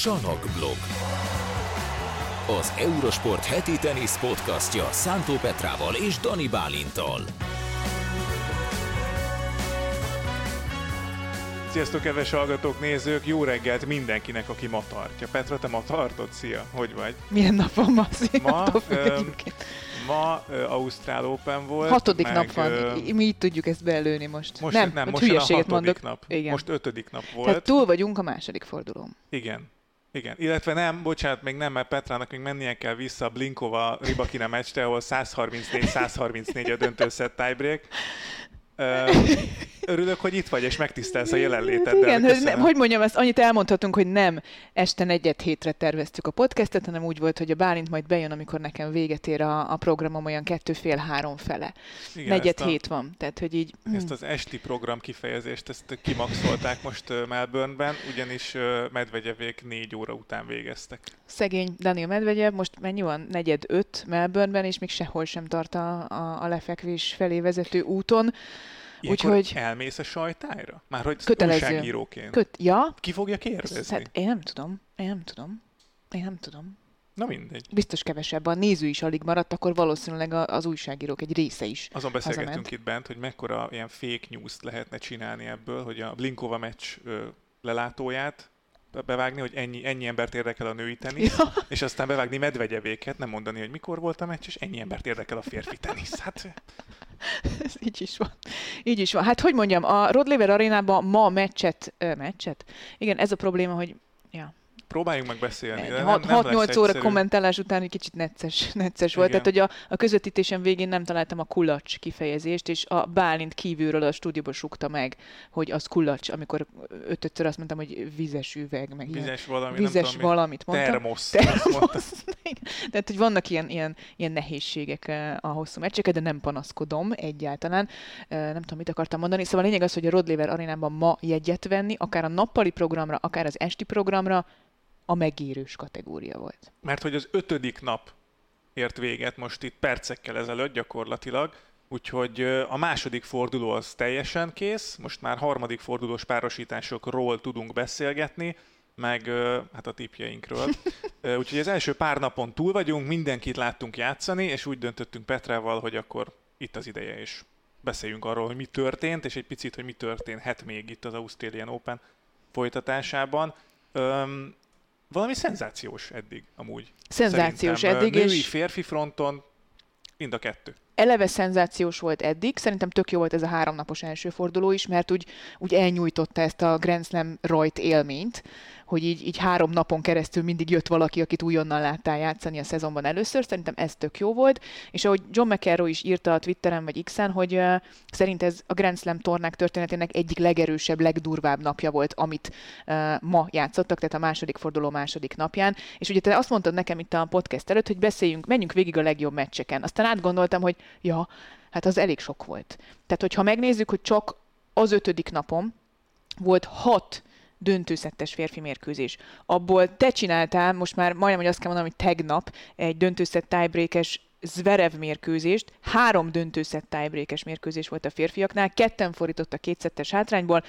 Sanok blog. Az Eurosport heti tenisz podcastja Szántó Petrával és Dani Bálintal. Sziasztok, kedves hallgatók, nézők! Jó reggelt mindenkinek, aki ma tartja. Petra, te ma tartod? Szia, hogy vagy? Milyen napon ma? Szia, ma, öm, ma uh, Ausztrál Open volt. Hatodik meg, nap van. ö, Mi így tudjuk ezt beelőni most. most, nem, nem most most a hülyeséget hatodik mondok. nap. Igen. Most ötödik nap volt. Tehát túl vagyunk a második fordulón. Igen. Igen, illetve nem, bocsánat, még nem, mert Petrának még mennie kell vissza a Blinkova Ribakina meccsre, ahol 134-134 a döntőszett tiebreak. Örülök, hogy itt vagy, és megtisztelsz a jelenléteddel. Igen, hogy, nem, hogy mondjam, ezt annyit elmondhatunk, hogy nem este negyed hétre terveztük a podcastet, hanem úgy volt, hogy a Bálint majd bejön, amikor nekem véget ér a, a programom olyan kettő fél három fele. Igen, negyed a- hét van, tehát hogy így... Ezt az esti program kifejezést, ezt kimaxolták most Melbourneben, ugyanis Medvegyevék négy óra után végeztek. Szegény Daniel Medvegyev, most mennyi van? Negyed öt Melbourneben, és még sehol sem tart a, a, a lefekvés felé vezető úton. Ilyenkor Úgyhogy- elmész a sajtájra? Már hogy Kötelező. újságíróként. Köt, ja, Ki fogja kérdezni? hát én nem tudom, én nem tudom, én nem tudom. Na mindegy. Biztos kevesebb, a néző is alig maradt, akkor valószínűleg az újságírók egy része is. Azon beszélgettünk hazament. itt bent, hogy mekkora ilyen fake news-t lehetne csinálni ebből, hogy a Blinkova meccs lelátóját be- bevágni, hogy ennyi, ennyi embert érdekel a női tenisz, Ja. és aztán bevágni medvegyevéket, nem mondani, hogy mikor volt a meccs, és ennyi embert érdekel a férfi tenisz. Hát Ez így is van. Így is van. Hát hogy mondjam, a Rod Laver arénában ma meccset, ö, meccset? Igen, ez a probléma, hogy ja, próbáljunk meg beszélni. de nem- 6-8 nem lesz óra kommentálás után egy kicsit necces, necces volt. Igen. Tehát, hogy a, a közvetítésen végén nem találtam a kulacs kifejezést, és a Bálint kívülről a stúdióban sukta meg, hogy az kulacs, amikor ötötször azt mondtam, hogy vizes üveg, meg ilyen Vizes valami, vizes nem tudom, valamit mondtam. Termosz. Termosz. Tehát, hogy vannak ilyen, ilyen, ilyen nehézségek eh, a hosszú meccseket, de nem panaszkodom egyáltalán. Eh, Nem tudom, mit akartam mondani. Szóval a lényeg az, hogy a Rod Laver arénában ma jegyet venni, akár a nappali programra, akár az esti programra, a megérős kategória volt. Mert hogy az ötödik nap ért véget most itt percekkel ezelőtt gyakorlatilag, úgyhogy a második forduló az teljesen kész, most már harmadik fordulós párosításokról tudunk beszélgetni, meg hát a tipjeinkről. Úgyhogy az első pár napon túl vagyunk, mindenkit láttunk játszani, és úgy döntöttünk Petrával, hogy akkor itt az ideje, és beszéljünk arról, hogy mi történt, és egy picit, hogy mi történhet még itt az Australian Open folytatásában. Valami szenzációs eddig, amúgy. Szenzációs Szerintem, eddig, Női, és férfi fronton mind a kettő. eleve szenzációs volt eddig. Szerintem tök jó volt ez a háromnapos első forduló is, mert úgy, úgy elnyújtotta ezt a Grand Slam rajt élményt, hogy így, így három napon keresztül mindig jött valaki, akit újonnan láttál játszani a szezonban először. Szerintem ez tök jó volt. És ahogy John McEnroe is írta a Twitteren vagy X-en, hogy uh, szerint ez a Grand Slam tornák történetének egyik legerősebb, legdurvább napja volt, amit uh, ma játszottak, tehát a második forduló második napján. És ugye te azt mondtad nekem itt a podcast előtt, hogy beszéljünk, menjünk végig a legjobb meccseken. Aztán átgondoltam, hogy ja, hát az elég sok volt. Tehát, hogyha megnézzük, hogy csak az ötödik napon volt hat döntőszettes férfi mérkőzés. Abból te csináltál, most már majdnem, hogy azt kell mondanom, hogy tegnap egy döntőszett tiebreakes Zverev mérkőzést, három döntőszett tiebreakes mérkőzés volt a férfiaknál, ketten fordított a kétszettes hátrányból,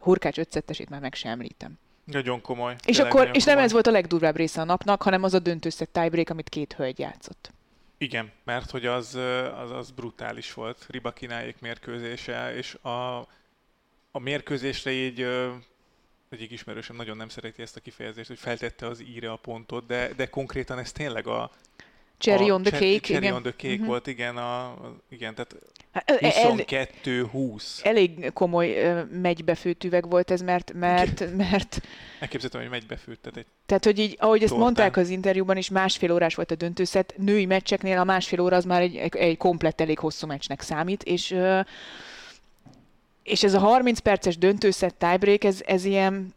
Hurkács ötszettesét már meg sem említem. Nagyon komoly. És, tényleg akkor, és nem komoly. ez volt a legdurvább része a napnak, hanem az a döntőszett tiebreak, amit két hölgy játszott. Igen, mert hogy az, az, az brutális volt Ribakináék mérkőzése, és a, a mérkőzésre így egyik ismerősöm nagyon nem szereti ezt a kifejezést, hogy feltette az íre a pontot, de, de konkrétan ez tényleg a, Cherry a on the cake, Cherry igen. on the cake Mhm. volt, igen, a, igen, tehát Hát, el- 22-20. elég komoly megybefőtt üveg volt ez, mert, mert, mert Elképzeltem, hogy megy befőtt, tehát egy tehát, hogy így, ahogy ezt Tortán. mondták az interjúban is, másfél órás volt a döntőszet, női meccseknél a másfél óra az már egy, egy, komplett elég hosszú meccsnek számít, és és ez a 30 perces döntőszett tiebreak, ez, ez ilyen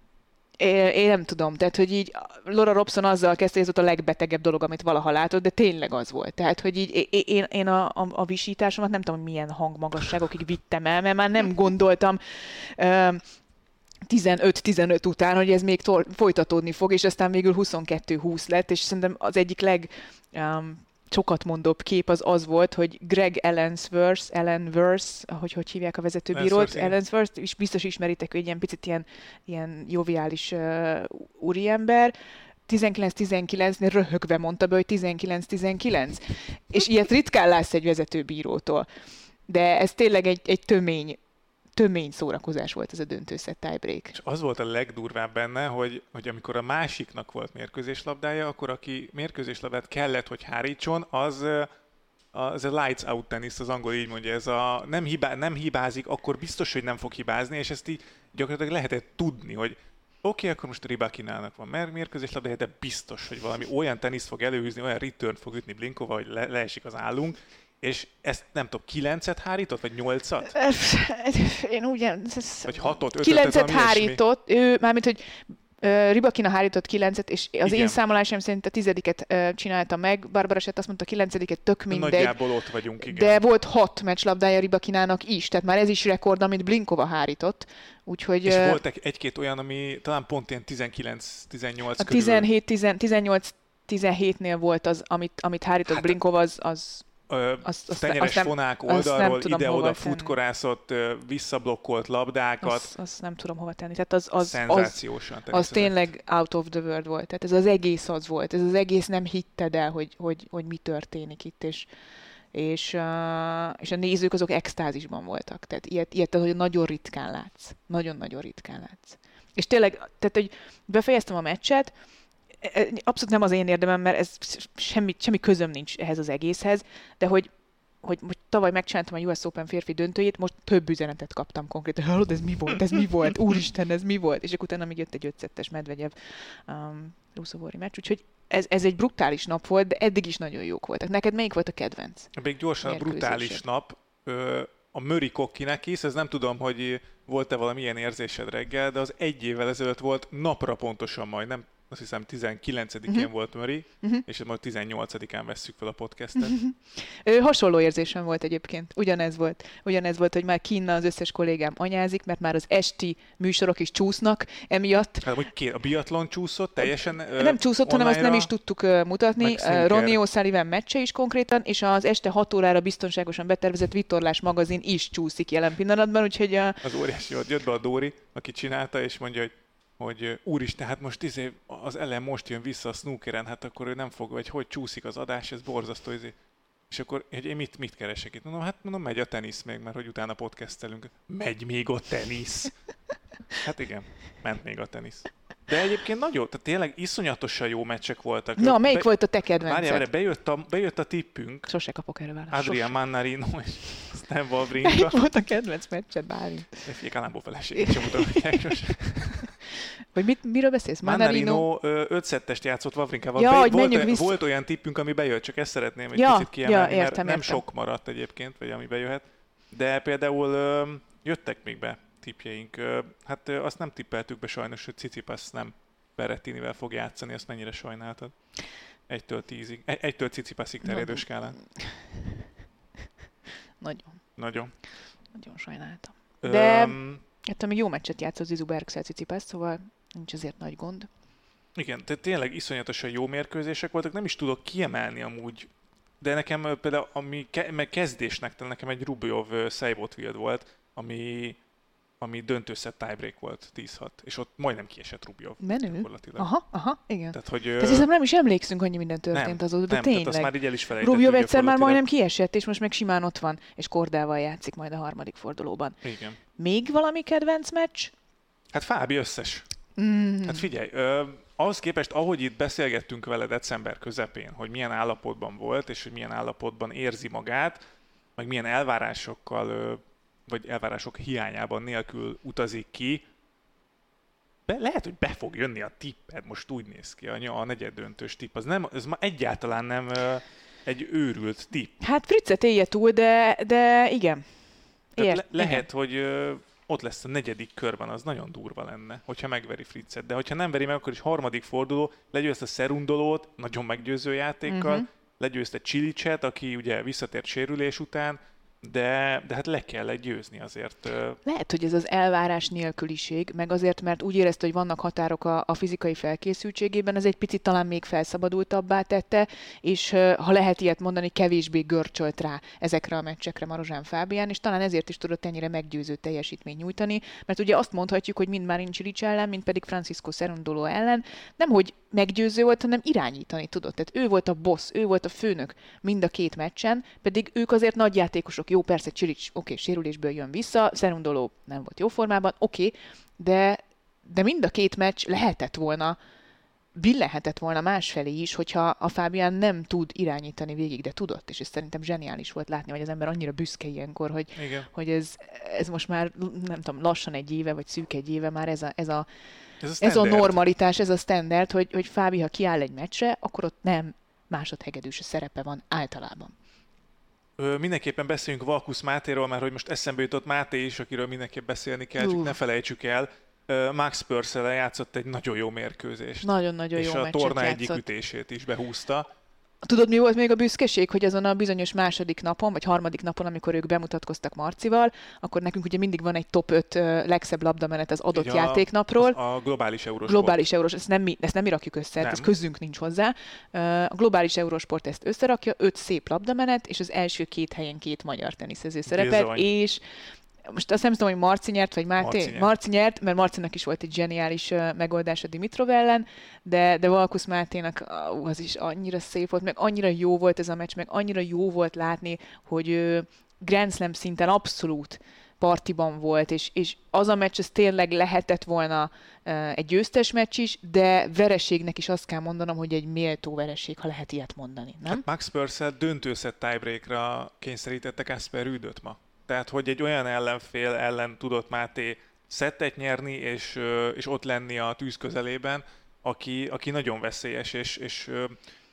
én, nem tudom, tehát, hogy így Laura Robson azzal kezdte, ez volt a legbetegebb dolog, amit valaha látott, de tényleg az volt. Tehát, hogy így én, én a, a, a visításomat nem tudom, milyen hangmagasságokig vittem el, mert már nem gondoltam ö, 15-15 után, hogy ez még tor- folytatódni fog, és aztán végül 22-20 lett, és szerintem az egyik leg um, sokat mondóbb kép az az volt, hogy Greg Ellensworth, Ellenworth, ahogy hogy hívják a vezetőbírót. Ellensworth, és biztos ismeritek, hogy egy ilyen picit ilyen, ilyen joviális uh, úriember, 19-19-nél röhögve mondta be, hogy 19-19. És ilyet ritkán látsz egy vezetőbírótól. De ez tényleg egy, egy tömény, tömény szórakozás volt ez a döntőszett tiebreak. És az volt a legdurvább benne, hogy, hogy amikor a másiknak volt mérkőzéslabdája, akkor aki mérkőzéslabdát kellett, hogy hárítson, az az a lights out tenisz, az angol így mondja, ez a nem, hibá, nem hibázik, akkor biztos, hogy nem fog hibázni, és ezt így gyakorlatilag lehetett tudni, hogy oké, okay, akkor most Ribakinának van mer- mérkőzéslabdája, de biztos, hogy valami olyan tenisz fog előhűzni, olyan return fog ütni Blinkova, hogy le- leesik az állunk, és ezt nem tudom, kilencet hárított, vagy nyolcat? Én úgy, Vagy hatot, ötöt, kilencet hárított, ő, mármint, hogy Ribakina hárított kilencet, és az Igen. én számolásom szerint a tizediket csinálta meg, Barbara Sett azt mondta, kilencediket tök mindegy, Nagyjából ott vagyunk, igen. de volt hat meccslabdája Ribakinának is, tehát már ez is rekord, amit Blinkova hárított, úgyhogy És ö, volt egy- egy-két olyan, ami talán pont ilyen 19-18 a körül. 17, 10, 18 17-nél volt az, amit, amit hárított Hát- Blinkova, az, az Ö, azt- azt- tenyeres azt nem- fonák oldalról ide-oda tenni. futkorászott, visszablokkolt labdákat. azt, azt nem tudom hova tenni. Tehát az, az, az, szenzációsan az teniszezett. tényleg out of the world volt. Tehát ez az egész az volt. Ez az egész nem hitted el, hogy, hogy, hogy mi történik itt, és, és, és a nézők azok extázisban voltak. Tehát ilyet, ilyet hogy nagyon ritkán látsz. Nagyon-nagyon ritkán látsz. És tényleg, tehát, hogy befejeztem a meccset, abszolút nem az én érdemem, mert ez semmi, semmi közöm nincs ehhez az egészhez, de hogy hogy most tavaly megcsináltam a US Open férfi döntőjét, most több üzenetet kaptam konkrétan. Hallod, ez mi volt? Ez mi volt? Úristen, ez mi volt? És akkor utána még jött egy ötszettes Medvegyev um, Ruszovori meccs, úgyhogy ez, ez egy brutális nap volt, de eddig is nagyon jók voltak. Neked melyik volt a kedvenc? Még gyorsan a brutális nap. Ö, a Möri Kokkinek is, ez nem tudom, hogy volt-e valami ilyen érzésed reggel, de az egy évvel ezelőtt volt napra pontosan majd, nem azt hiszem 19-én Mhm. volt Möri, Mhm. és majd 18-án vesszük fel a podcastet. Ö, hasonló érzésem volt egyébként. Ugyanez volt. Ugyanez volt, hogy már kinna az összes kollégám anyázik, mert már az esti műsorok is csúsznak emiatt. Hát, hogy a biatlon csúszott teljesen ö, nem csúszott, hanem azt nem is tudtuk ö, mutatni. Ronnie O'Sullivan meccse is konkrétan, és az este 6 órára biztonságosan betervezett Vitorlás magazin is csúszik jelen pillanatban, úgyhogy a, Az óriási volt, jött be a Dóri, aki csinálta, és mondja, hogy hogy úristen, hát most izé, az ellen most jön vissza a snookeren, hát akkor ő nem fog, vagy hogy csúszik az adás, ez borzasztó, izé. És akkor, hogy én mit, mit keresek itt? Mondom, hát mondom, megy a tenisz még, mert hogy utána podcastelünk. Megy még a tenisz. Hát igen, ment még a tenisz. De egyébként nagyon, tehát tényleg iszonyatosan jó meccsek voltak. Na, melyik Be- volt a te kedvenced? várjál, bejött a, bejött a tippünk, Sose kapok erre választ. Adrian Sose. Mannarino és Stan Melyik Wawrinka. volt a kedvenc meccsed, Bálint? Figyelj, Kalambó feleség, sem hogy sose. Vagy mit, miről beszélsz? Manarino? Mannarino ö, öt szettest játszott Wawrinkával. Ja, Be- hogy volt, menjünk olyan, vissza. volt olyan tippünk, ami bejött, csak ezt szeretném egy Ja, picit kiemelni, ja, mert értem, nem értem. sok maradt egyébként, vagy ami bejöhet. De például ö, jöttek még be tippjeink. Ö, hát ö, azt nem tippeltük be sajnos, hogy Cicipas nem Berettinivel fog játszani, azt mennyire sajnáltad? Egytől tízig. Egy, egytől Cicipasig terjedő skálán. Nagyon, Nagyon. nagyon sajnáltam. De- Öm, Hát még jó meccset játszott Zizu Bergsel Cicipász, szóval nincs azért nagy gond. Igen, tehát tényleg iszonyatosan jó mérkőzések voltak, nem is tudok kiemelni amúgy, de nekem például, ami ke- meg kezdésnek, nekem egy Rubjov Szejbotfield volt, ami, ami döntőszett tiebreak volt 10-6, és ott majdnem kiesett Rubjov. Menő. Aha, aha, igen. Tehát, hogy... Tehát hiszem nem is emlékszünk, hogy minden történt nem, azóta, de nem, tehát azt tényleg. már így el is Rubjov egyszer már majdnem kiesett, és most meg simán ott van, és Kordával játszik majd a harmadik fordulóban. Igen. Még valami kedvenc meccs? Hát Fábi összes. Mm. Hát figyelj, ö, ahhoz képest, ahogy itt beszélgettünk vele december közepén, hogy milyen állapotban volt, és hogy milyen állapotban érzi magát, meg milyen elvárásokkal, ö, vagy elvárások hiányában nélkül utazik ki, be, lehet, hogy be fog jönni a tipped, most úgy néz ki, a, a negyed döntős tipp. Az, nem, ez ma egyáltalán nem ö, egy őrült tipp. Hát Fritzet élje túl, de, de igen. Ért, le, lehet, hogy ö, ott lesz a negyedik körben, az nagyon durva lenne, hogyha megveri Fritzet. De hogyha nem veri meg, akkor is harmadik forduló, legyőzte Szerundolót, nagyon meggyőző játékkal, uh-huh. legyőzte Csilicset, aki ugye visszatért sérülés után, de, de hát le kell győzni azért. Lehet, hogy ez az elvárás nélküliség, meg azért, mert úgy érezte, hogy vannak határok a, a fizikai felkészültségében, ez egy picit talán még felszabadultabbá tette, és ha lehet ilyet mondani, kevésbé görcsölt rá ezekre a meccsekre Marozsán Fábián, és talán ezért is tudott ennyire meggyőző teljesítményt nyújtani, mert ugye azt mondhatjuk, hogy mind Marin Csilics ellen, mind pedig Francisco Serundolo ellen, nem hogy meggyőző volt, hanem irányítani tudott. Tehát ő volt a boss, ő volt a főnök mind a két meccsen, pedig ők azért nagy játékosok. Jó, persze Csilics, oké, okay, sérülésből jön vissza, Szerundoló nem volt jó formában, oké, okay, de, de mind a két meccs lehetett volna, billenhetett volna másfelé is, hogyha a Fábián nem tud irányítani végig, de tudott, és ez szerintem zseniális volt látni, hogy az ember annyira büszke ilyenkor, hogy, hogy ez, ez most már, nem tudom, lassan egy éve, vagy szűk egy éve már ez a, ez a ez a, ez a normalitás, ez a standard, hogy, hogy Fábi, ha kiáll egy meccsre, akkor ott nem másodhegedűs szerepe van általában. Ö, mindenképpen beszéljünk Valkusz Mátéról, mert hogy most eszembe jutott Máté is, akiről mindenképp beszélni kell, uh. csak ne felejtsük el. Max purcell játszott egy nagyon jó mérkőzést. Nagyon-nagyon jó És a torna egyik ütését is behúzta. Tudod, mi volt még a büszkeség, hogy azon a bizonyos második napon, vagy harmadik napon, amikor ők bemutatkoztak Marcival, akkor nekünk ugye mindig van egy top 5 legszebb labdamenet az adott a, játéknapról. A globális eurós. Globális eurós, ezt nem mi, ezt nem mi rakjuk össze, nem. ez közünk nincs hozzá. A globális eurósport ezt összerakja, öt szép labdamenet, és az első két helyen két magyar teniszező szerepel, és most azt nem tudom, hogy Marci nyert, vagy Máté? Marci nyert. Marci nyert, mert Marcinak is volt egy zseniális uh, megoldás a Dimitrov ellen, de, de Valkusz Máténak uh, az is annyira szép volt, meg annyira jó volt ez a meccs, meg annyira jó volt látni, hogy uh, Grand Slam szinten abszolút partiban volt, és, és az a meccs, az tényleg lehetett volna uh, egy győztes meccs is, de vereségnek is azt kell mondanom, hogy egy méltó vereség, ha lehet ilyet mondani, nem? Hát Max Purcell döntőszett tiebreakra kényszerítette Kasper Rüdöt ma. Tehát, hogy egy olyan ellenfél ellen tudott Máté szettet nyerni, és, és ott lenni a tűz közelében, aki, aki nagyon veszélyes, és, és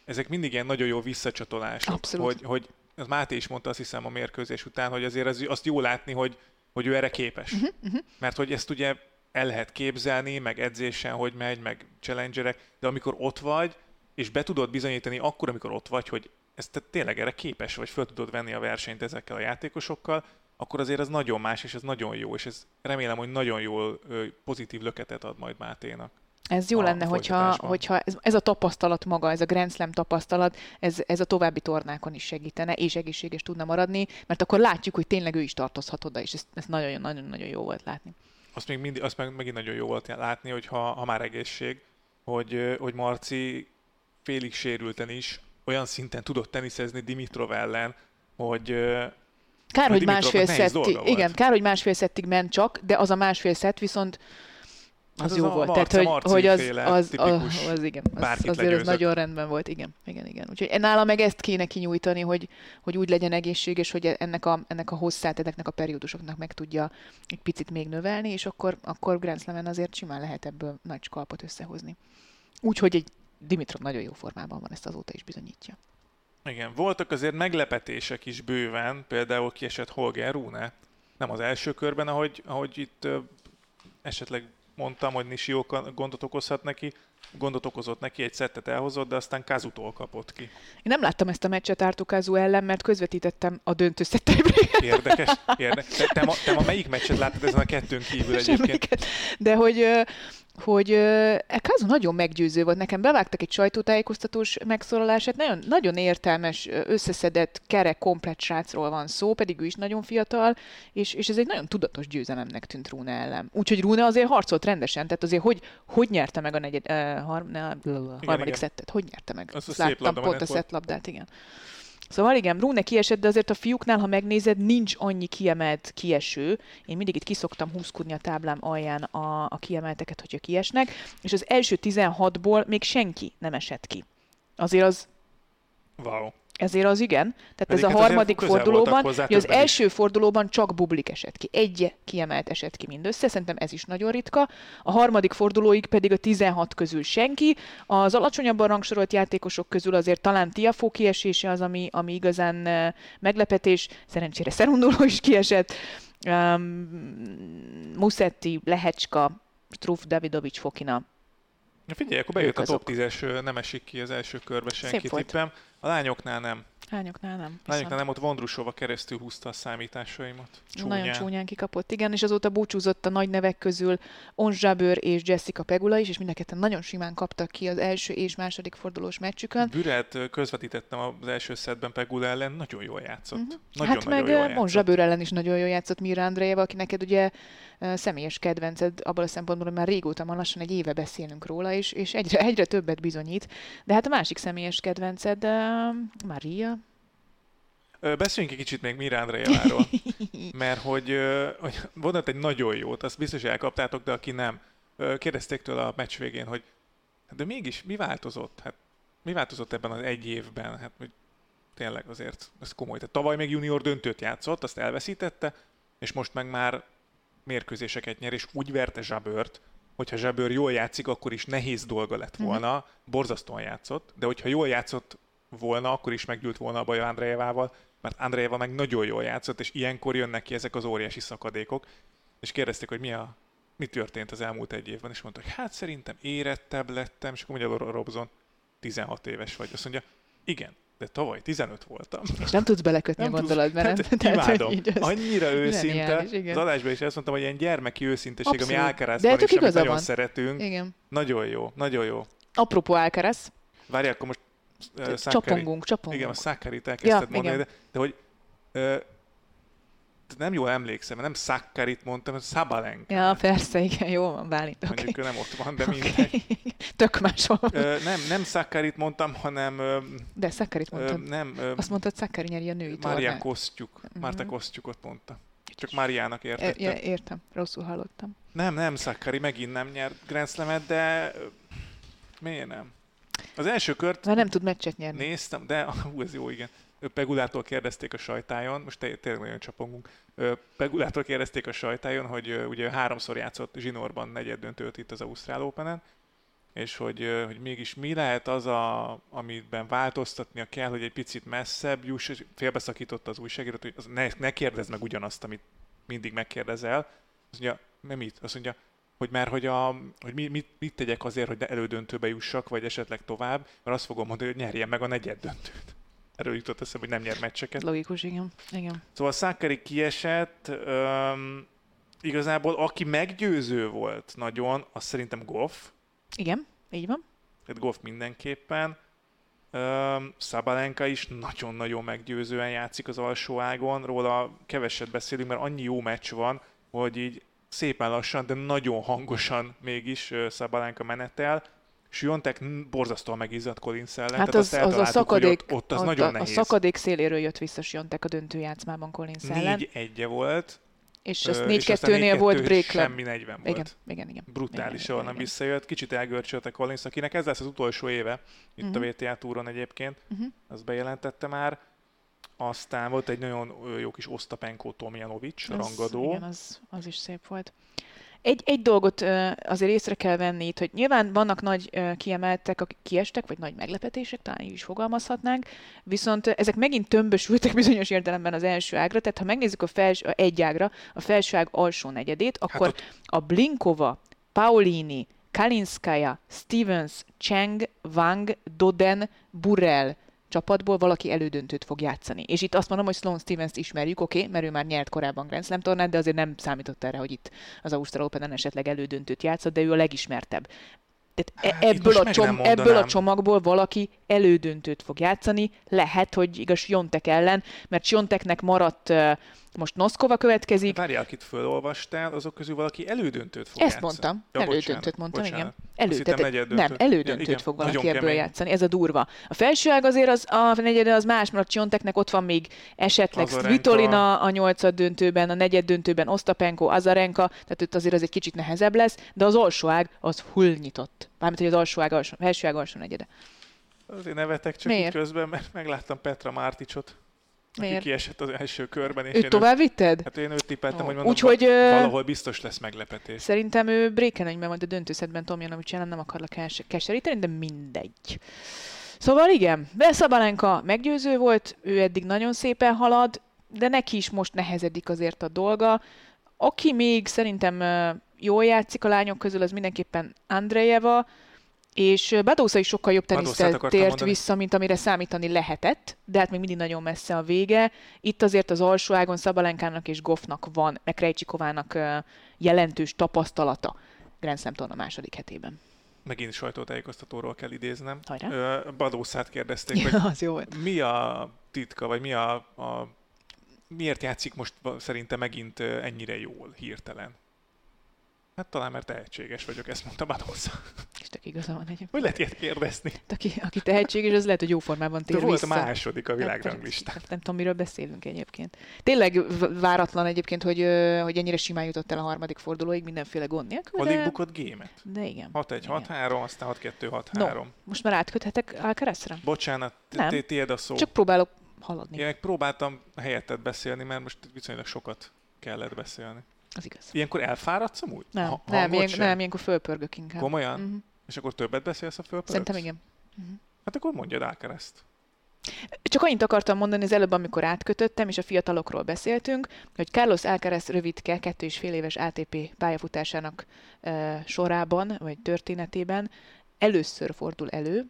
ezek mindig ilyen nagyon jó visszacsatolások. Abszolút. Hogy, hogy az Máté is mondta azt hiszem a mérkőzés után, hogy azért az, azt jó látni, hogy, hogy ő erre képes. Uh-huh, uh-huh. Mert hogy ezt ugye el lehet képzelni, meg edzésen, hogy megy, meg challengerek, de amikor ott vagy, és be tudod bizonyítani akkor, amikor ott vagy, hogy ezt te tényleg erre képes vagy, föl tudod venni a versenyt ezekkel a játékosokkal, akkor azért ez nagyon más, és ez nagyon jó, és ez remélem, hogy nagyon jól pozitív löketet ad majd Máténak. Ez jó lenne, hogyha, hogyha ez, ez a tapasztalat maga, ez a Grand Slam tapasztalat, ez, ez a további tornákon is segítene, és egészséges tudna maradni, mert akkor látjuk, hogy tényleg ő is tartozhat oda, és ez, ez nagyon, nagyon, nagyon jó volt látni. Azt, még mindig, azt meg, megint nagyon jó volt látni, hogy ha, ha már egészség, hogy, hogy Marci félig sérülten is olyan szinten tudott teniszezni Dimitrov ellen, hogy, Kár, hogy másfél szettig, igen, kár, hogy másfél szettig ment csak, de az a másfél szett viszont az, hát az jó volt. Tehát, hogy, hogy az, az, az, az, igen, az, azért az nagyon rendben volt, igen, igen, igen. Úgyhogy nála meg ezt kéne kinyújtani, hogy, hogy úgy legyen egészséges, hogy ennek a, ennek a hosszát, ennek a periódusoknak meg tudja egy picit még növelni, és akkor, akkor Grand Slam-en azért simán lehet ebből nagy skalpot összehozni. Úgyhogy egy Dimitrov nagyon jó formában van, ezt azóta is bizonyítja. Igen, voltak azért meglepetések is bőven, például kiesett Holger Rune, nem az első körben, ahogy, ahogy itt ö, esetleg mondtam, hogy Nishio gondot okozhat neki, gondot okozott neki, egy szettet elhozott, de aztán Kazutól kapott ki. Én nem láttam ezt a meccset Artukazu ellen, mert közvetítettem a döntő Érdekes, érdekes. Te, te, ma, te ma melyik meccset láttad ezen a kettőn kívül egyébként? De hogy hogy Kazu nagyon meggyőző volt. Nekem bevágtak egy sajtótájékoztatós megszólalását, nagyon, nagyon értelmes, összeszedett, kerek, komplet srácról van szó, pedig ő is nagyon fiatal, és, és ez egy nagyon tudatos győzelemnek tűnt Rune ellen. Úgyhogy Rune azért harcolt rendesen, tehát azért hogy, hogy nyerte meg a negyed, har, ne, harmadik igen. szettet? Hogy nyerte meg? Azt Láttam pont a szettlabdát, igen. Szóval igen, Brune kiesett, de azért a fiúknál, ha megnézed, nincs annyi kiemelt kieső. Én mindig itt kiszoktam húzkudni a táblám alján a, a kiemelteket, hogyha kiesnek, és az első 16-ból még senki nem esett ki. Azért az... Wow. Ezért az igen. Tehát Pedig ez a harmadik fordulóban, hogy az első is. fordulóban csak bublik esett ki. Egy kiemelt esett ki mindössze, szerintem ez is nagyon ritka. A harmadik fordulóig pedig a 16 közül senki. Az alacsonyabban rangsorolt játékosok közül azért talán Tiafó kiesése az, ami, ami igazán meglepetés. Szerencsére Szerunduló is kiesett. Um, Musetti, Lehecska, Struff, Davidovics, Fokina. Ja, figyelj, akkor bejött a top 10-es, nem esik ki az első körbe senki tippem. A lányoknál nem. Lányoknál nem. Lányoknál nem, ott Vondrusova keresztül húzta a számításaimat. Csúnyán. Nagyon csúnyán kikapott, igen, és azóta búcsúzott a nagy nevek közül Onzsábőr és Jessica Pegula is, és mind a ketten nagyon simán kaptak ki az első és második fordulós meccsükön. Bürelt közvetítettem az első szedben Pegula ellen, nagyon jól játszott. Uh-huh. Nagyon, hát nagyon meg jól Onzsábőr ellen is nagyon jól játszott Mira Andrejeva, aki neked ugye személyes kedvenced, abban a szempontból, hogy már régóta, már lassan egy éve beszélünk róla, és, és egyre, egyre többet bizonyít. De hát a másik személyes kedvenced, Maria, Beszéljünk egy kicsit még Mirandra Jeláról, mert hogy, hogy vonat egy nagyon jót, azt biztos elkaptátok, de aki nem, kérdezték tőle a meccs végén, hogy de mégis mi változott? Hát mi változott ebben az egy évben? Hát hogy tényleg azért ez komoly. Tehát tavaly még junior döntőt játszott, azt elveszítette, és most meg már mérkőzéseket nyer, és úgy verte Zsabört, hogyha Zsabőr jól játszik, akkor is nehéz dolga lett mhm. volna, mm-hmm. borzasztóan játszott, de hogyha jól játszott volna, akkor is meggyűlt volna a Baja Andrejevával, mert Andrejeva meg nagyon jól játszott, és ilyenkor jönnek ki ezek az óriási szakadékok, és kérdezték, hogy mi a, mi történt az elmúlt egy évben, és mondta, hogy hát szerintem érettebb lettem, és akkor mondja Robson, 16 éves vagy. Azt mondja, igen, de tavaly 15 voltam. És nem tudsz belekötni nem a gondolatban. Hát, tehát, imádom. Hogy Annyira őszinte. Az adásban is azt mondtam, hogy ilyen gyermeki őszinteség, Abszolút. ami Alcarazban is, amit nagyon van. szeretünk. Igen. Nagyon jó, nagyon jó. Apropó Alcaraz. Várj, akkor most uh, csapongunk, csapongunk. Igen, a Szákárit elkezdted ja, mondani, de, de hogy uh, nem jól emlékszem, mert nem Szakkarit mondtam, hanem Szabalenka. Ja, persze, igen, jó van, Bálint. Mondjuk okay. ő nem ott van, de mindegy. Tök máshol. Ö, nem, nem Szakkarit mondtam, hanem... Ö, de Szakkarit mondtam. Ö, nem. Ö, Azt mondtad, Szakkari nyeri a női Mária Kosztyuk. Mm-hmm. Márta Kosztyukot mondta. Csak Máriának értettem. Ja, értem, rosszul hallottam. Nem, nem, Szakkari megint nem nyert Grand Slam-et, de miért nem? Az első kört... Már nem tud meccset nyerni. Néztem, de hú, ez jó, igen. Pegulától kérdezték a sajtájon, most tényleg nagyon csapongunk, Pegulától kérdezték a sajtájon, hogy ugye háromszor játszott zsinórban negyed döntőt itt az Ausztrál open és hogy, hogy mégis mi lehet az, a, amiben változtatnia kell, hogy egy picit messzebb juss, és félbeszakította az újságírót, hogy ne, ne kérdezd meg ugyanazt, amit mindig megkérdezel. Azt mondja, nem mit? Azt mondja, hogy már hogy, a, hogy mi, mit, mit tegyek azért, hogy elődöntőbe jussak, vagy esetleg tovább, mert azt fogom mondani, hogy nyerjen meg a negyed döntőt. Erről jutott eszembe, hogy nem nyer meccseket. Logikus, igen. igen. Szóval Szákari kiesett, um, igazából aki meggyőző volt nagyon, az szerintem Goff. Igen, így van. Tehát Goff mindenképpen. Um, Szabalenka is nagyon-nagyon meggyőzően játszik az alsó ágon, róla keveset beszélünk, mert annyi jó meccs van, hogy így szépen lassan, de nagyon hangosan mégis Szabalenka menetel. Siontek borzasztóan megizzadt Collins ellen. Hát az, az a szakadék, ott, ott az ott nagyon a, nehéz. A szakadék széléről jött vissza Siontek a döntőjátszmában Collins ellen. Négy egye volt. És az 4-2-nél volt break Semmi 40 volt. Igen, igen, igen. Brutális, ahol nem visszajött. Kicsit elgörcsölte Collins, akinek ez lesz az utolsó éve itt uh-huh. a mhm. VTA túron egyébként. Uh-huh. Azt bejelentette már. Aztán volt egy nagyon jó kis Ostapenko Tomjanovic, rangadó. Igen, az, az is szép volt. Egy, egy dolgot azért észre kell venni itt, hogy nyilván vannak nagy kiemeltek, akik kiestek, vagy nagy meglepetések, talán így is fogalmazhatnánk, viszont ezek megint tömbösültek bizonyos értelemben az első ágra, tehát ha megnézzük a felső, egy ágra, a felső ág alsó negyedét, hát akkor hát ott... a Blinkova, Paulini, Kalinskaya, Stevens, Cheng, Wang, Doden, Burrell, csapatból valaki elődöntőt fog játszani. És itt azt mondom, hogy Sloan Stevens-t ismerjük, oké, okay, mert ő már nyert korábban Grand Slam tornát, de azért nem számított erre, hogy itt az Ausztral Open-en esetleg elődöntőt játszott, de ő a legismertebb. Tehát hát, ebből, a csom- ebből a csomagból valaki elődöntőt fog játszani, lehet, hogy igaz Jontek ellen, mert Jonteknek maradt most Noszkova következik. Várjál, akit fölolvastál, azok közül valaki elődöntőt fog Ezt játszani. mondtam. Ja, elődöntőt mondtam, bocsánat. igen. Elődöntőt, nem, elődöntőt ja, fog valaki ebből kemény. játszani. Ez a durva. A felső ág azért az, a negyede az más, mert Csonteknek ott van még esetleg Svitolina a nyolcad döntőben, a negyed döntőben Ostapenko, Azarenka, tehát ott azért az egy kicsit nehezebb lesz, de az alsó ág az hull nyitott. Mármint, hogy az alsó ág, alsó, felső ág alsó negyede. Azért nevetek csak Miért? közben, mert megláttam Petra Márticsot. Miért? Aki kiesett az első körben. És őt tovább vitted? Hát én őt tippeltem, oh. hogy mondom, Úgyhogy, valahol biztos lesz meglepetés. Szerintem ő Brékenegyben majd a döntőszedben Tomjanovics ellen nem akarlak keseríteni, de mindegy. Szóval igen, Beszabalenka meggyőző volt, ő eddig nagyon szépen halad, de neki is most nehezedik azért a dolga. Aki még szerintem jól játszik a lányok közül, az mindenképpen Andrejeva, És Badósa is sokkal jobb tenisztel tért mondani. vissza, mint amire számítani lehetett, de hát még mindig nagyon messze a vége. Itt azért az alsó ágon Szabalenkának és Goffnak van, meg Krejcsikovának jelentős tapasztalata Grand Slam torna második hetében. Megint sajtótájékoztatóról kell idéznem. Hajrá. Badószát kérdezték, hogy Ja, az jó volt. mi a titka, vagy mi a, a miért játszik most szerintem megint ennyire jól, hirtelen? Hát talán mert tehetséges vagyok, ezt mondta Badósa. Tök igaza van egyébként. Hogy lehet ilyet kérdezni? Aki, aki tehetséges, az lehet, hogy jó formában tér De volt vissza. a második a Hát, világranglistán. hát nem tudom, miről beszélünk egyébként. Tényleg váratlan egyébként, hogy, hogy ennyire simán jutott el a harmadik fordulóig mindenféle gond nélkül, Alig de, bukott gémet. de igen. 6-1, igen. 6-3, aztán 6-2, 6-3. No, most már átköthetek Alcarazra? Bocsánat, Nem. tiéd a szó. Csak próbálok haladni. Én meg próbáltam helyetted beszélni, mert most viszonylag sokat kellett beszélni. Az igaz. Ilyenkor elfáradsz amúgy? Nem, Ha- nem, ilyen, sem? nem, ilyenkor fölpörgök inkább. Komolyan? Mhm. És akkor többet beszélsz a fölpöröksz? Szerintem igen. Hát akkor mondjad Alcarazt. Csak annyit akartam mondani az előbb, amikor átkötöttem, és a fiatalokról beszéltünk, hogy Carlos Alcaraz rövidke, kettő és fél éves ATP pályafutásának e, sorában, vagy történetében először fordul elő,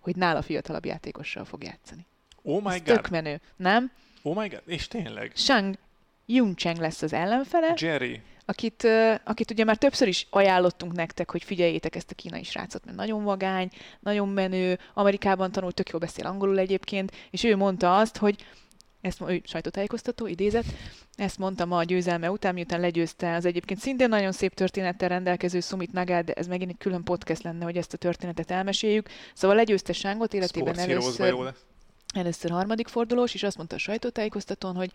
hogy nála fiatalabb játékossal fog játszani. Oh my Ez god. tök menő, nem? Oh my god. És tényleg. Shang Yuncheng lesz az ellenfele, Jerry. Akit, akit ugye már többször is ajánlottunk nektek, hogy figyeljétek ezt a kínai srácot, mert nagyon vagány, nagyon menő, Amerikában tanult, tök jól beszél angolul egyébként, és ő mondta azt, hogy ezt ő sajtótájékoztató, idézet, ezt mondta ma a győzelme után, miután legyőzte az egyébként szintén nagyon szép történettel rendelkező Sumit Nagát, de ez megint egy külön podcast lenne, hogy ezt a történetet elmeséljük. Szóval legyőzte Sángot életében először jó először harmadik fordulós, és azt mondta a sajtótájékoztatón, hogy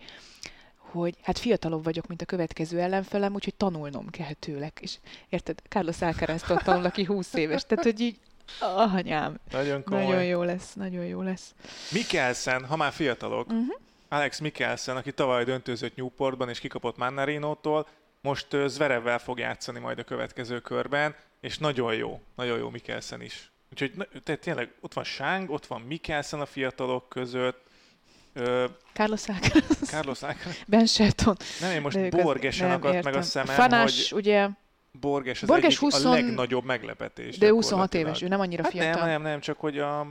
hogy hát fiatalabb vagyok, mint a következő ellenfelem, úgyhogy tanulnom kell tőlek. És érted, Carlos Alcaraz-tól tanul, aki 20 éves. Tehát, hogy így, ah, anyám, Nagyon komoly. nagyon jó lesz, nagyon jó lesz. Mikkelsen, ha már fiatalok, uh-huh. Alex Mikkelsen, aki tavaly döntőzött Newportban és kikapott Mannarino-tól, most Zverevvel fog játszani majd a következő körben, és nagyon jó, nagyon jó Mikkelsen is. Úgyhogy tehát tényleg ott van Sáng, ott van Mikkelsen a fiatalok között, ö, Carlos Alcaraz, Carlos Alcaraz, Ben Shelton. nem, én De most az- Borgesen akadt meg a szemem, Fanás, hogy ugye, Borges az Borges egyik 20 a legnagyobb meglepetés. de 26 gyakorlatilag. éves, ő nem annyira Hát fiatal. nem, nem, nem, csak hogy a,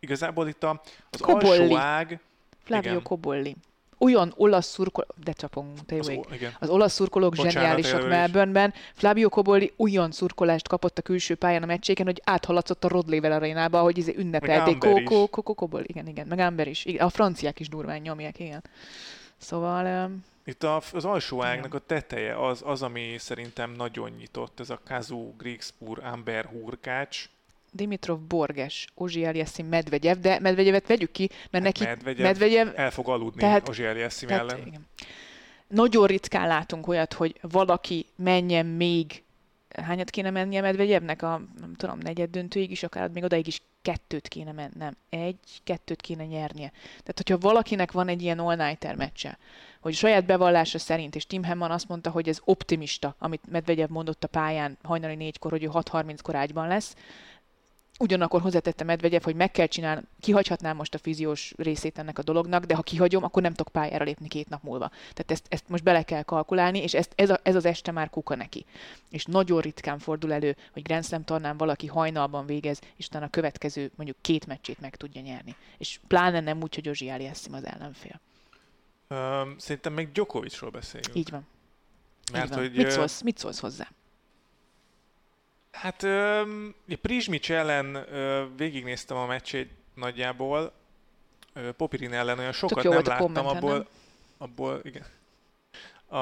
igazából itt a, az Kobolli. alsó ág, Flavio igen. Cobolli. Olyan olasz szurkoló, de csapongunk, te az, o-. Az olasz szurkolók Bocsánat, zseniálisak. Melbourneben. Flavio Cobolli olyan szurkolást kapott a külső pályán a meccséken, hogy áthaladszott a Rod Laver arénába, hogy izé ünnepelték. Kókó, Kókó, Cobolli, igen, igen. Meg Amber is. Igen. A franciák is durván nyomják, igen. Szóval öm, Itt a, az alsó ágnak a teteje az, az, ami szerintem nagyon nyitott, ez a Kazu, Grigspur, Amber, Hurkács, Dimitrov, Borges, Ozsi Aliassim, Medvegyev, de Medvegyevet vegyük ki, mert neki Medvegyev, Medvegyev el fog aludni Tehát- Ozsi Eliassim Tehát, ellen. igen. Nagyon ritkán látunk olyat, hogy valaki menjen még, hányat kéne mennie Medvegyevnek? A, nem tudom, negyed döntőig is, akár még odaig is kettőt kéne menni, nem, egy, kettőt kéne nyernie. Tehát, hogyha valakinek van egy ilyen all-nighter meccse, hogy saját bevallása szerint, és Tim Hemman azt mondta, hogy ez optimista, amit Medvegyev mondott a pályán hajnali négykor, hogy ő 6.30-kor ágyban lesz, Ugyanakkor hozzátette Medvegyev, hogy meg kell csinálni, kihagyhatnám most a fiziós részét ennek a dolognak, de ha kihagyom, akkor nem tudok pályára lépni két nap múlva. Tehát ezt, ezt most bele kell kalkulálni, és ezt, ez, a, ez az este már kuka neki. És nagyon ritkán fordul elő, hogy Grand Slam tornán valaki hajnalban végez, és utána a következő mondjuk két meccsét meg tudja nyerni. És pláne nem úgy, hogy Ozsi Aliassim az ellenfél. Öm, szerintem még Djokovicról beszéljünk. Így van. Mert így van. hogy mit, szólsz, mit szólsz hozzá? Hát öm, ugye Prizsmics ellen ö, végignéztem a meccsét nagyjából. Ö, Popirin ellen olyan sokat nem láttam abból. nem? Abból, igen. A,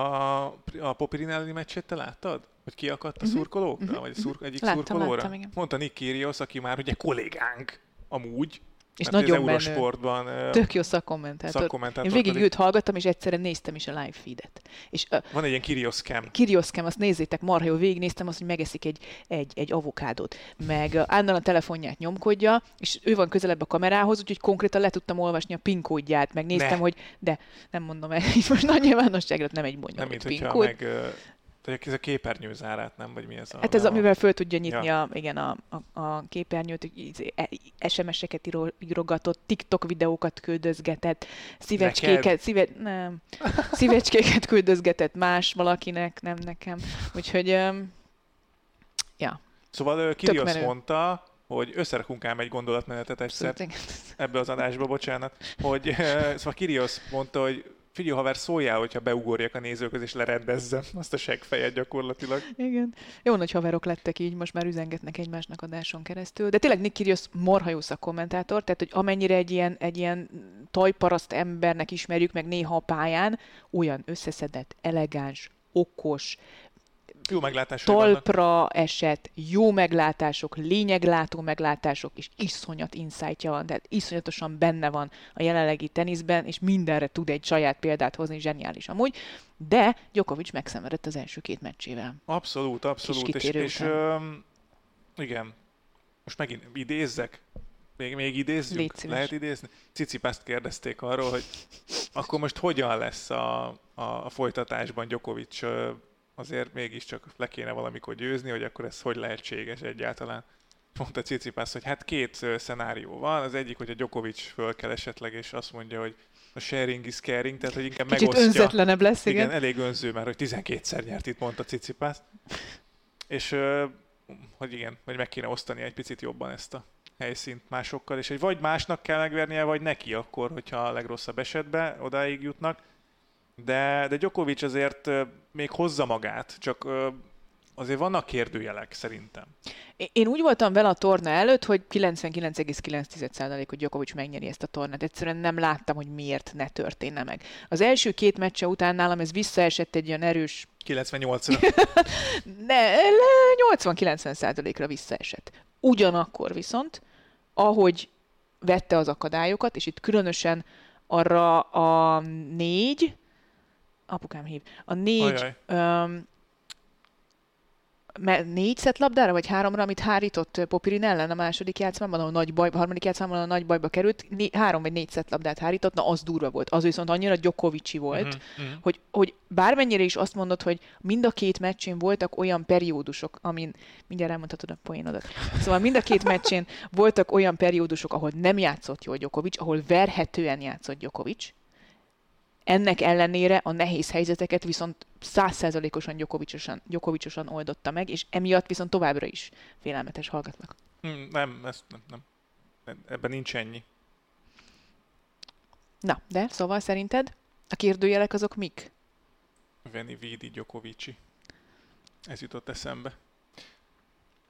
a Popirin elleni meccsét te láttad? Hogy kiakadt a Mhm, szurkolókra? mhm, Vagy a szur, egyik Láttam, szurkolóra? láttam, igen. Mondta Nick Kyrgios, aki már ugye kollégánk amúgy. És mert nagyon az menő. Eurosportban ö, Tök jó szakkommentátor. szakkommentátor Én végig őt hallgattam, és egyszerűen néztem is a live feedet. És uh, Van egy ilyen Kyrgios cam. Kirioszkem, azt nézzétek, marha jó, végignéztem azt, hogy megeszik egy, egy, egy avokádót, meg uh, állandóan a telefonját nyomkodja, és ő van közelebb a kamerához, úgyhogy konkrétan le tudtam olvasni a PIN kódját, meg néztem, Ne. hogy de nem mondom el, így most nagy nyilvánosságra nem egy Nem, bonyolult mint PIN hogyha meg... Tehát ez a képernyő zárát, nem? Vagy mi ez a... Hát ez, a- amivel föl tudja nyitni Ja. a, igen, a, a, a képernyőt, hogy izé, e- SMS-eket írogatott, TikTok videókat küldözgetett, szívecskéket, szíve, nem, szívecskéket küldözgetett más valakinek, nem nekem. Úgyhogy, ja, Szóval Kirios mondta, hogy összerakunk ám egy gondolatmenetet egyszer ebbe az adásba, bocsánat, hogy szóval Kirios mondta, hogy figyelj haver, szóljál, hogyha beugorjak a nézőköz és lerendezzem azt a seggfejet gyakorlatilag. Igen. Jó nagy haverok lettek így, most már üzengetnek egymásnak adáson keresztül. De tényleg Nick Kyrgios marha jó szakkommentátor, tehát hogy amennyire egy ilyen, egy ilyen tajparaszt embernek ismerjük meg néha a pályán, olyan összeszedett, elegáns, okos, Jó meglátásai vannak. talpra esett, jó meglátások, lényeglátó meglátások, és iszonyat insightja van, tehát iszonyatosan benne van a jelenlegi teniszben, és mindenre tud egy saját példát hozni, zseniális amúgy, de Djokovic megszenvedett az első két meccsével. Abszolút, abszolút. És, és öm, igen, most megint idézzek? Még, még idézzük? Légy szíves. Lehet idézni? Cicipászt kérdezték arról, hogy akkor most hogyan lesz a, a, a folytatásban Djokovic azért mégiscsak le kéne valamikor győzni, hogy akkor ez hogy lehetséges egyáltalán. Mondta Cicipász, hogy hát két szenárió van. Az egyik, hogy a Djokovic föl kell esetleg, és azt mondja, hogy a sharing is caring, tehát hogy inkább Kicsit megosztja. önzetlenebb lesz, igen. Igen, elég önző már, hogy 12-szer nyert itt, mondta Cicipász. És hogy igen, hogy meg kéne osztani egy picit jobban ezt a helyszínt másokkal, és hogy vagy másnak kell megvernie, vagy neki akkor, hogyha a legrosszabb esetben odáig jutnak. De, de Djokovic azért még hozza magát, csak azért vannak kérdőjelek szerintem. Én úgy voltam vele a torna előtt, hogy 99,9% hogy Djokovic megnyeri ezt a tornát. Egyszerűen nem láttam, hogy miért ne történne meg. Az első két meccse után nálam ez visszaesett egy olyan erős 98-ra. ne, 80-90%-ra visszaesett. Ugyanakkor viszont, ahogy vette az akadályokat, és itt különösen arra a négy, apukám hív, a négy, Ajaj. öm, me- négy szetlabdára, vagy háromra, amit hárított Popirin ellen a második játszmában, ahol nagy baj, a harmadik játszmában, a nagy bajba került, né- három vagy négy szetlabdát hárított, na az durva volt. Az viszont annyira Djokovicsi volt, Mhm, mhm. hogy, hogy bármennyire is azt mondod, hogy mind a két meccsén voltak olyan periódusok, amin mindjárt elmondhatod a poénodat. Szóval mind a két meccsén voltak olyan periódusok, ahol nem játszott jól Djokovic, ahol verhetően játszott Djokovic. Ennek ellenére a nehéz helyzeteket viszont százszerzalékosan Djokovicsosan, Djokovicsosan oldotta meg, és emiatt viszont továbbra is félelmetes hallgatlak. Hm, Nem, ez nem, nem. Ebben nincs ennyi. Na, de szóval szerinted a kérdőjelek azok mik? Veni Vidi Djokovici. Ez jutott eszembe.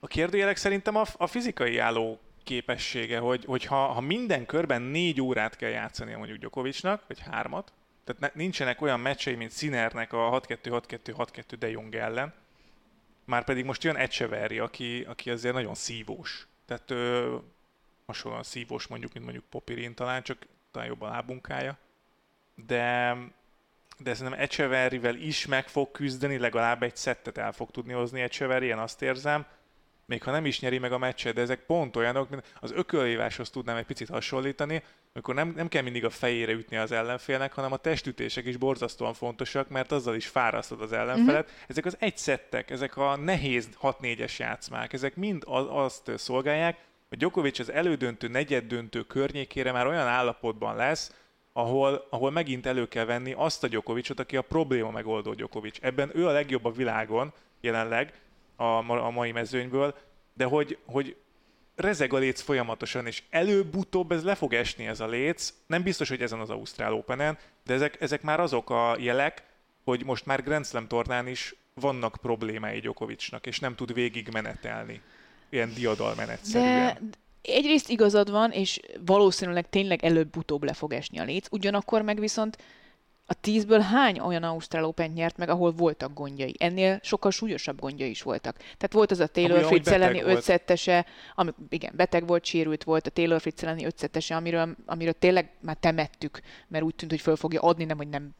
A kérdőjelek szerintem a, a fizikai álló képessége, hogy, hogy ha, ha minden körben négy órát kell játszania mondjuk Djokovicnak, vagy hármat, tehát ne, nincsenek olyan meccsei, mint Sinernek a 6-2-6-2-6-2 De Jong ellen, már pedig most jön Echeverry, aki, aki azért nagyon szívós. Tehát ö, hasonlóan szívós mondjuk, mint mondjuk Popirin talán, csak talán jobb a lábunkája. De, de szerintem Echeverryvel is meg fog küzdeni, legalább egy szettet el fog tudni hozni Echeverry, én azt érzem. Még ha nem is nyeri meg a meccset, de ezek pont olyanok, mint az ökölhíváshoz tudnám egy picit hasonlítani, amikor nem, nem kell mindig a fejére ütni az ellenfélnek, hanem a testütések is borzasztóan fontosak, mert azzal is fárasztod az ellenfelet. Uh-huh. Ezek az egy szettek, ezek a nehéz 6-4-es játszmák, ezek mind az, azt szolgálják, hogy Djokovic az elődöntő, negyeddöntő környékére már olyan állapotban lesz, ahol, ahol megint elő kell venni azt a Djokovicot, aki a probléma megoldó Djokovic. Ebben ő a legjobb a világon jelenleg a, a mai mezőnyből, de hogy, hogy rezeg a léc folyamatosan, és előbb-utóbb ez le fog esni ez a léc. Nem biztos, hogy ezen az Ausztrál Openen, de ezek, ezek már azok a jelek, hogy most már Grand Slam tornán is vannak problémái Djokovicnak, és nem tud végig menetelni. Ilyen diadalmenetszerűen. De egyrészt igazad van, és valószínűleg tényleg előbb-utóbb le fog esni a léc, ugyanakkor meg viszont a tízből hány olyan Ausztrál open nyert meg, ahol voltak gondjai? Ennél sokkal súlyosabb gondjai is voltak. Tehát volt az a Taylor Amúgy, Fritz elleni ötszettese, ami, igen, beteg volt, sérült volt, a Taylor Fritz elleni ötszettese, amiről, amiről tényleg már temettük, mert úgy tűnt, hogy föl fogja adni, nem, hogy nem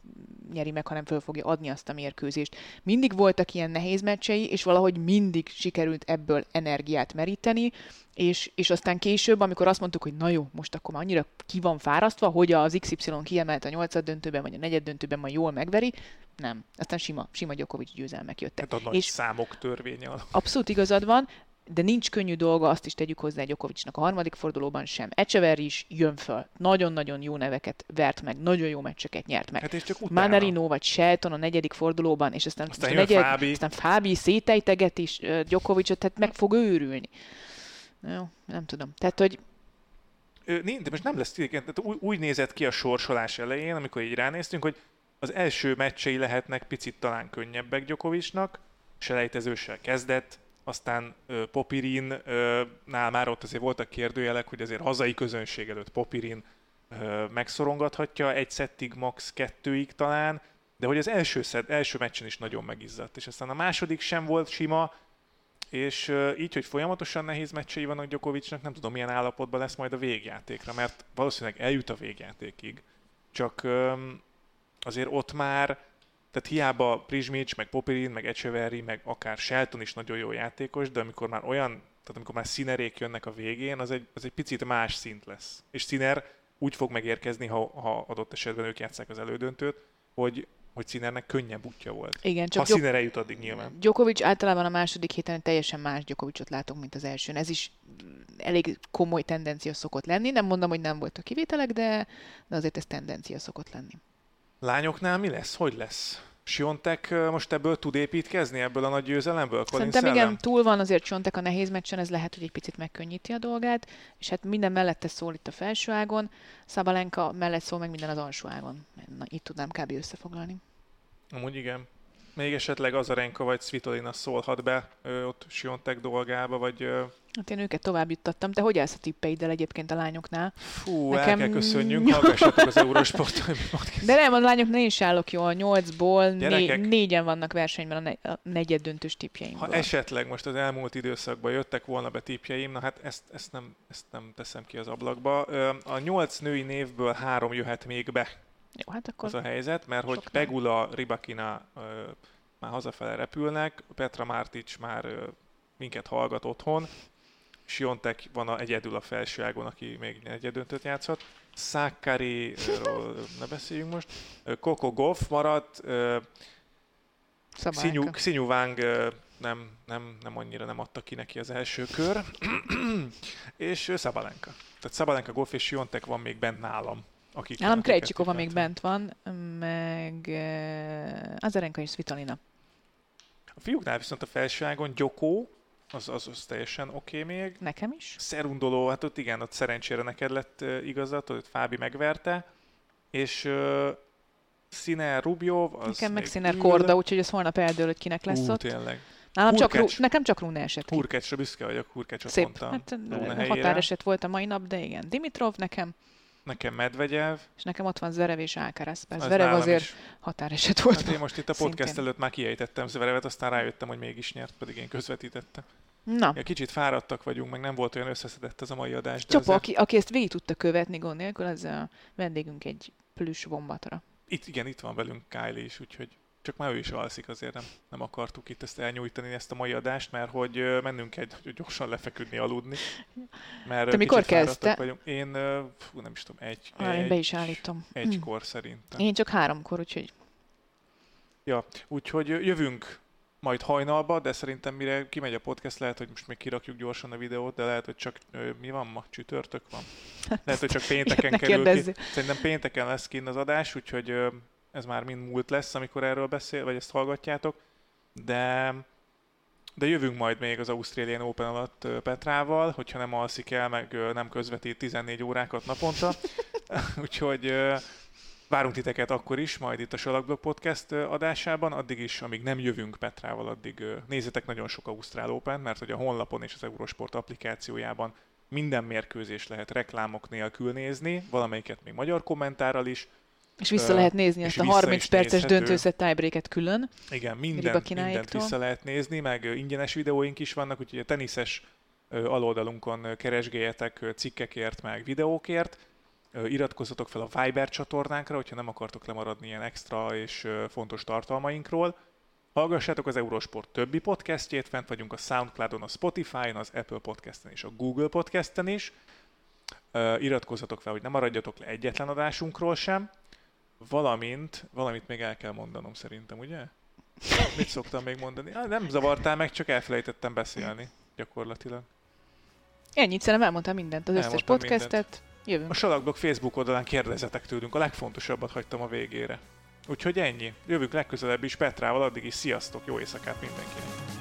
nyeri meg, hanem föl fogja adni azt a mérkőzést. Mindig voltak ilyen nehéz meccsei, és valahogy mindig sikerült ebből energiát meríteni, és, és aztán később, amikor azt mondtuk, hogy na jó, most akkor már annyira ki van fárasztva, hogy az XY kiemelt a nyolcad döntőben, vagy a negyed döntőben majd jól megveri, nem. Aztán sima, sima Djokovic győzelmek jöttek. Hát a nagy és számok törvénye abszolút igazad van, de nincs könnyű dolga, azt is tegyük hozzá Gyokovicsnak a harmadik fordulóban sem. Echever is jön föl. Nagyon-nagyon jó neveket vert meg, nagyon jó meccseket nyert meg. Hát és csak utána. Manarino vagy Shelton a negyedik fordulóban, és aztán, Aztán a jön negyedik, Fábi. aztán Fábi szétejteget is ö, Djokovicot, tehát meg fog őrülni. Jó, nem tudom. Tehát, hogy de most nem lesz tehát úgy, úgy nézett ki a sorsolás elején, amikor így ránéztünk, hogy az első meccsei lehetnek picit talán könnyebbek Gyokovicsnak, selejtezőssel kezdett, aztán Popirin, nál már ott azért voltak kérdőjelek, hogy azért hazai közönség előtt Popirin megszorongathatja, egy szettig, max. kettőig talán, de hogy az első, szed, első meccsen is nagyon megizzadt, és aztán a második sem volt sima, és így, hogy folyamatosan nehéz meccsei vannak Djokovicnak, nem tudom, milyen állapotban lesz majd a végjátékra, mert valószínűleg eljut a végjátékig. Csak azért ott már, tehát hiába Prizsmics, meg Popirin, meg Echeverry, meg akár Shelton is nagyon jó játékos, de amikor már olyan, tehát amikor már színerék jönnek a végén, az egy, az egy picit más szint lesz. És színer úgy fog megérkezni, ha, ha adott esetben ők játszák az elődöntőt, hogy, hogy Színernek könnyebb útja volt. igen, Ha csak Gyok- Színer eljut addig nyilván. Djokovic általában a második héten teljesen más Djokovicot látunk, mint az elsőn. Ez is elég komoly tendencia szokott lenni. Nem mondom, hogy nem voltak kivételek, de, de azért ez tendencia szokott lenni. Lányoknál mi lesz? Hogy lesz? Siontek most ebből tud építkezni, ebből a nagy győzelemből? Colin Szerintem igen, Szellem? túl van azért Csontek a nehéz meccsen, ez lehet, hogy egy picit megkönnyíti a dolgát, és hát minden mellette szól itt a felső ágon, Szabalenka mellett szól meg minden az alsó ágon. Na, itt tudnám kb. összefoglalni. Amúgy igen. Még esetleg Azarenka vagy Svitolina szólhat be ö, ott Siontek dolgába, vagy ö, Hát én őket tovább juttattam. Te hogy állsz a tippeiddel egyébként a lányoknál? fú, Nekem- el kell köszönjünk, hallgassatok az Eurosport. De nem, a lányoknál én is állok jól. Nyolcból né- Gyerekek. négyen vannak versenyben a, ne- a negyed döntős tippjeimből. Ha esetleg most az elmúlt időszakban jöttek volna be tippjeim, na hát ezt, ezt, nem, ezt nem teszem ki az ablakba. A nyolc női névből három jöhet még be. Jó, hát akkor az a helyzet, mert hogy Sok nem. Pegula, Ribakina ö, már hazafele repülnek, Petra Mártics már ö, minket hallgat otthon, Siontek van a, egyedül a felső ágon, aki még egyedöntőt játszhat. Szákkariról ne beszéljünk most. Coco Goff maradt, ö. Xinyu, Xinyu Wang nem, nem, nem annyira nem adta ki neki az első kör. és Szabalenka. Tehát Szabalenka, Goff és Siontek van még bent nálam. Akik, Nálam Krejcsikova még bent van, meg uh, Azarenka és Svitolina. A fiúknál viszont a felsőágon Gyokó, az, az, az teljesen oké okay még. Nekem is. Szerundoló, hát ott igen, ott szerencsére neked lett uh, igazat, ott Fábi megverte. És uh, Sziner Rubjov, az Nekem meg Sziner. Korda, úgyhogy ez holnap eldől, hogy kinek lesz Ú, ott. tényleg. Nálam csak. Rú- nekem csak Rune esett ki. Hurkecsre büszke vagyok, Hurkecsot Szép. mondtam. Hát határeset volt a mai nap, de igen. Dimitrov nekem, Nekem Medvegyev. és nekem ott van Zverev és. Bár az Zverev azért is. határeset volt. Hát én most itt a podcast Szintén. előtt már kiejtettem Zverevet, aztán rájöttem, hogy mégis nyert, pedig én közvetítettem. Na, Ja, kicsit fáradtak vagyunk, meg nem volt olyan összeszedett ez a mai adás. Csopa, ezzel- aki, aki ezt végig tudta követni gond nélkül, az a vendégünk egy plüss bombatra. Itt, igen, itt van velünk Kylie is, úgyhogy csak már ő is alszik, azért nem, nem akartuk itt ezt elnyújtani, ezt a mai adást, mert hogy mennünk egy, hogy gyorsan lefeküdni, aludni. Mert Te mikor kezdte? Vagyunk. Én, fú, nem is tudom, egy, Már egy, be is állítom. Egykor szerintem. Én csak háromkor, úgyhogy Ja, úgyhogy jövünk majd hajnalba, de szerintem mire kimegy a podcast, lehet, hogy most még kirakjuk gyorsan a videót, de lehet, hogy csak ö, mi van ma? Csütörtök van? Lehet, hogy csak pénteken kerül ki. Szerintem pénteken lesz kint az adás, úgyhogy ö, ez már mind múlt lesz, amikor erről beszél, vagy ezt hallgatjátok. De, de jövünk majd még az Australian Open alatt Petrával, hogyha nem alszik el, meg nem közvetít 14 órákat naponta. úgyhogy várunk titeket akkor is, majd itt a Salakblog Podcast adásában. Addig is, amíg nem jövünk Petrával, addig nézzetek nagyon sok Ausztrál Open, mert hogy a honlapon és az Eurosport applikációjában minden mérkőzés lehet reklámok nélkül nézni, valamelyiket még magyar kommentárral is. És vissza lehet nézni ezt a vissza 30 is perces döntőszett tiebreaket külön. Igen, minden, mindent vissza lehet nézni, meg ingyenes videóink is vannak, úgyhogy a teniszes aloldalunkon keresgéljetek cikkekért, meg videókért. Iratkozzatok fel a Viber csatornánkra, hogyha nem akartok lemaradni ilyen extra és fontos tartalmainkról. Hallgassátok az Eurosport többi podcastjét, fent vagyunk a Soundcloudon, a Spotify-on, az Apple Podcasten és a Google Podcasten is. Iratkozzatok fel, hogy ne maradjatok le egyetlen adásunkról sem. Valamint, valamit még el kell mondanom szerintem, ugye? Mit szoktam még mondani? Ah, nem zavartál meg, csak elfelejtettem beszélni. gyakorlatilag. Ennyit szerintem elmondtam mindent, az összes Elmondtam podcastet. mindent. Jövünk. A Salakblog Facebook oldalán kérdezetek tőlünk, a legfontosabbat hagytam a végére. Úgyhogy ennyi. Jövünk legközelebb is Petrával, addig is sziasztok, jó éjszakát mindenkinek!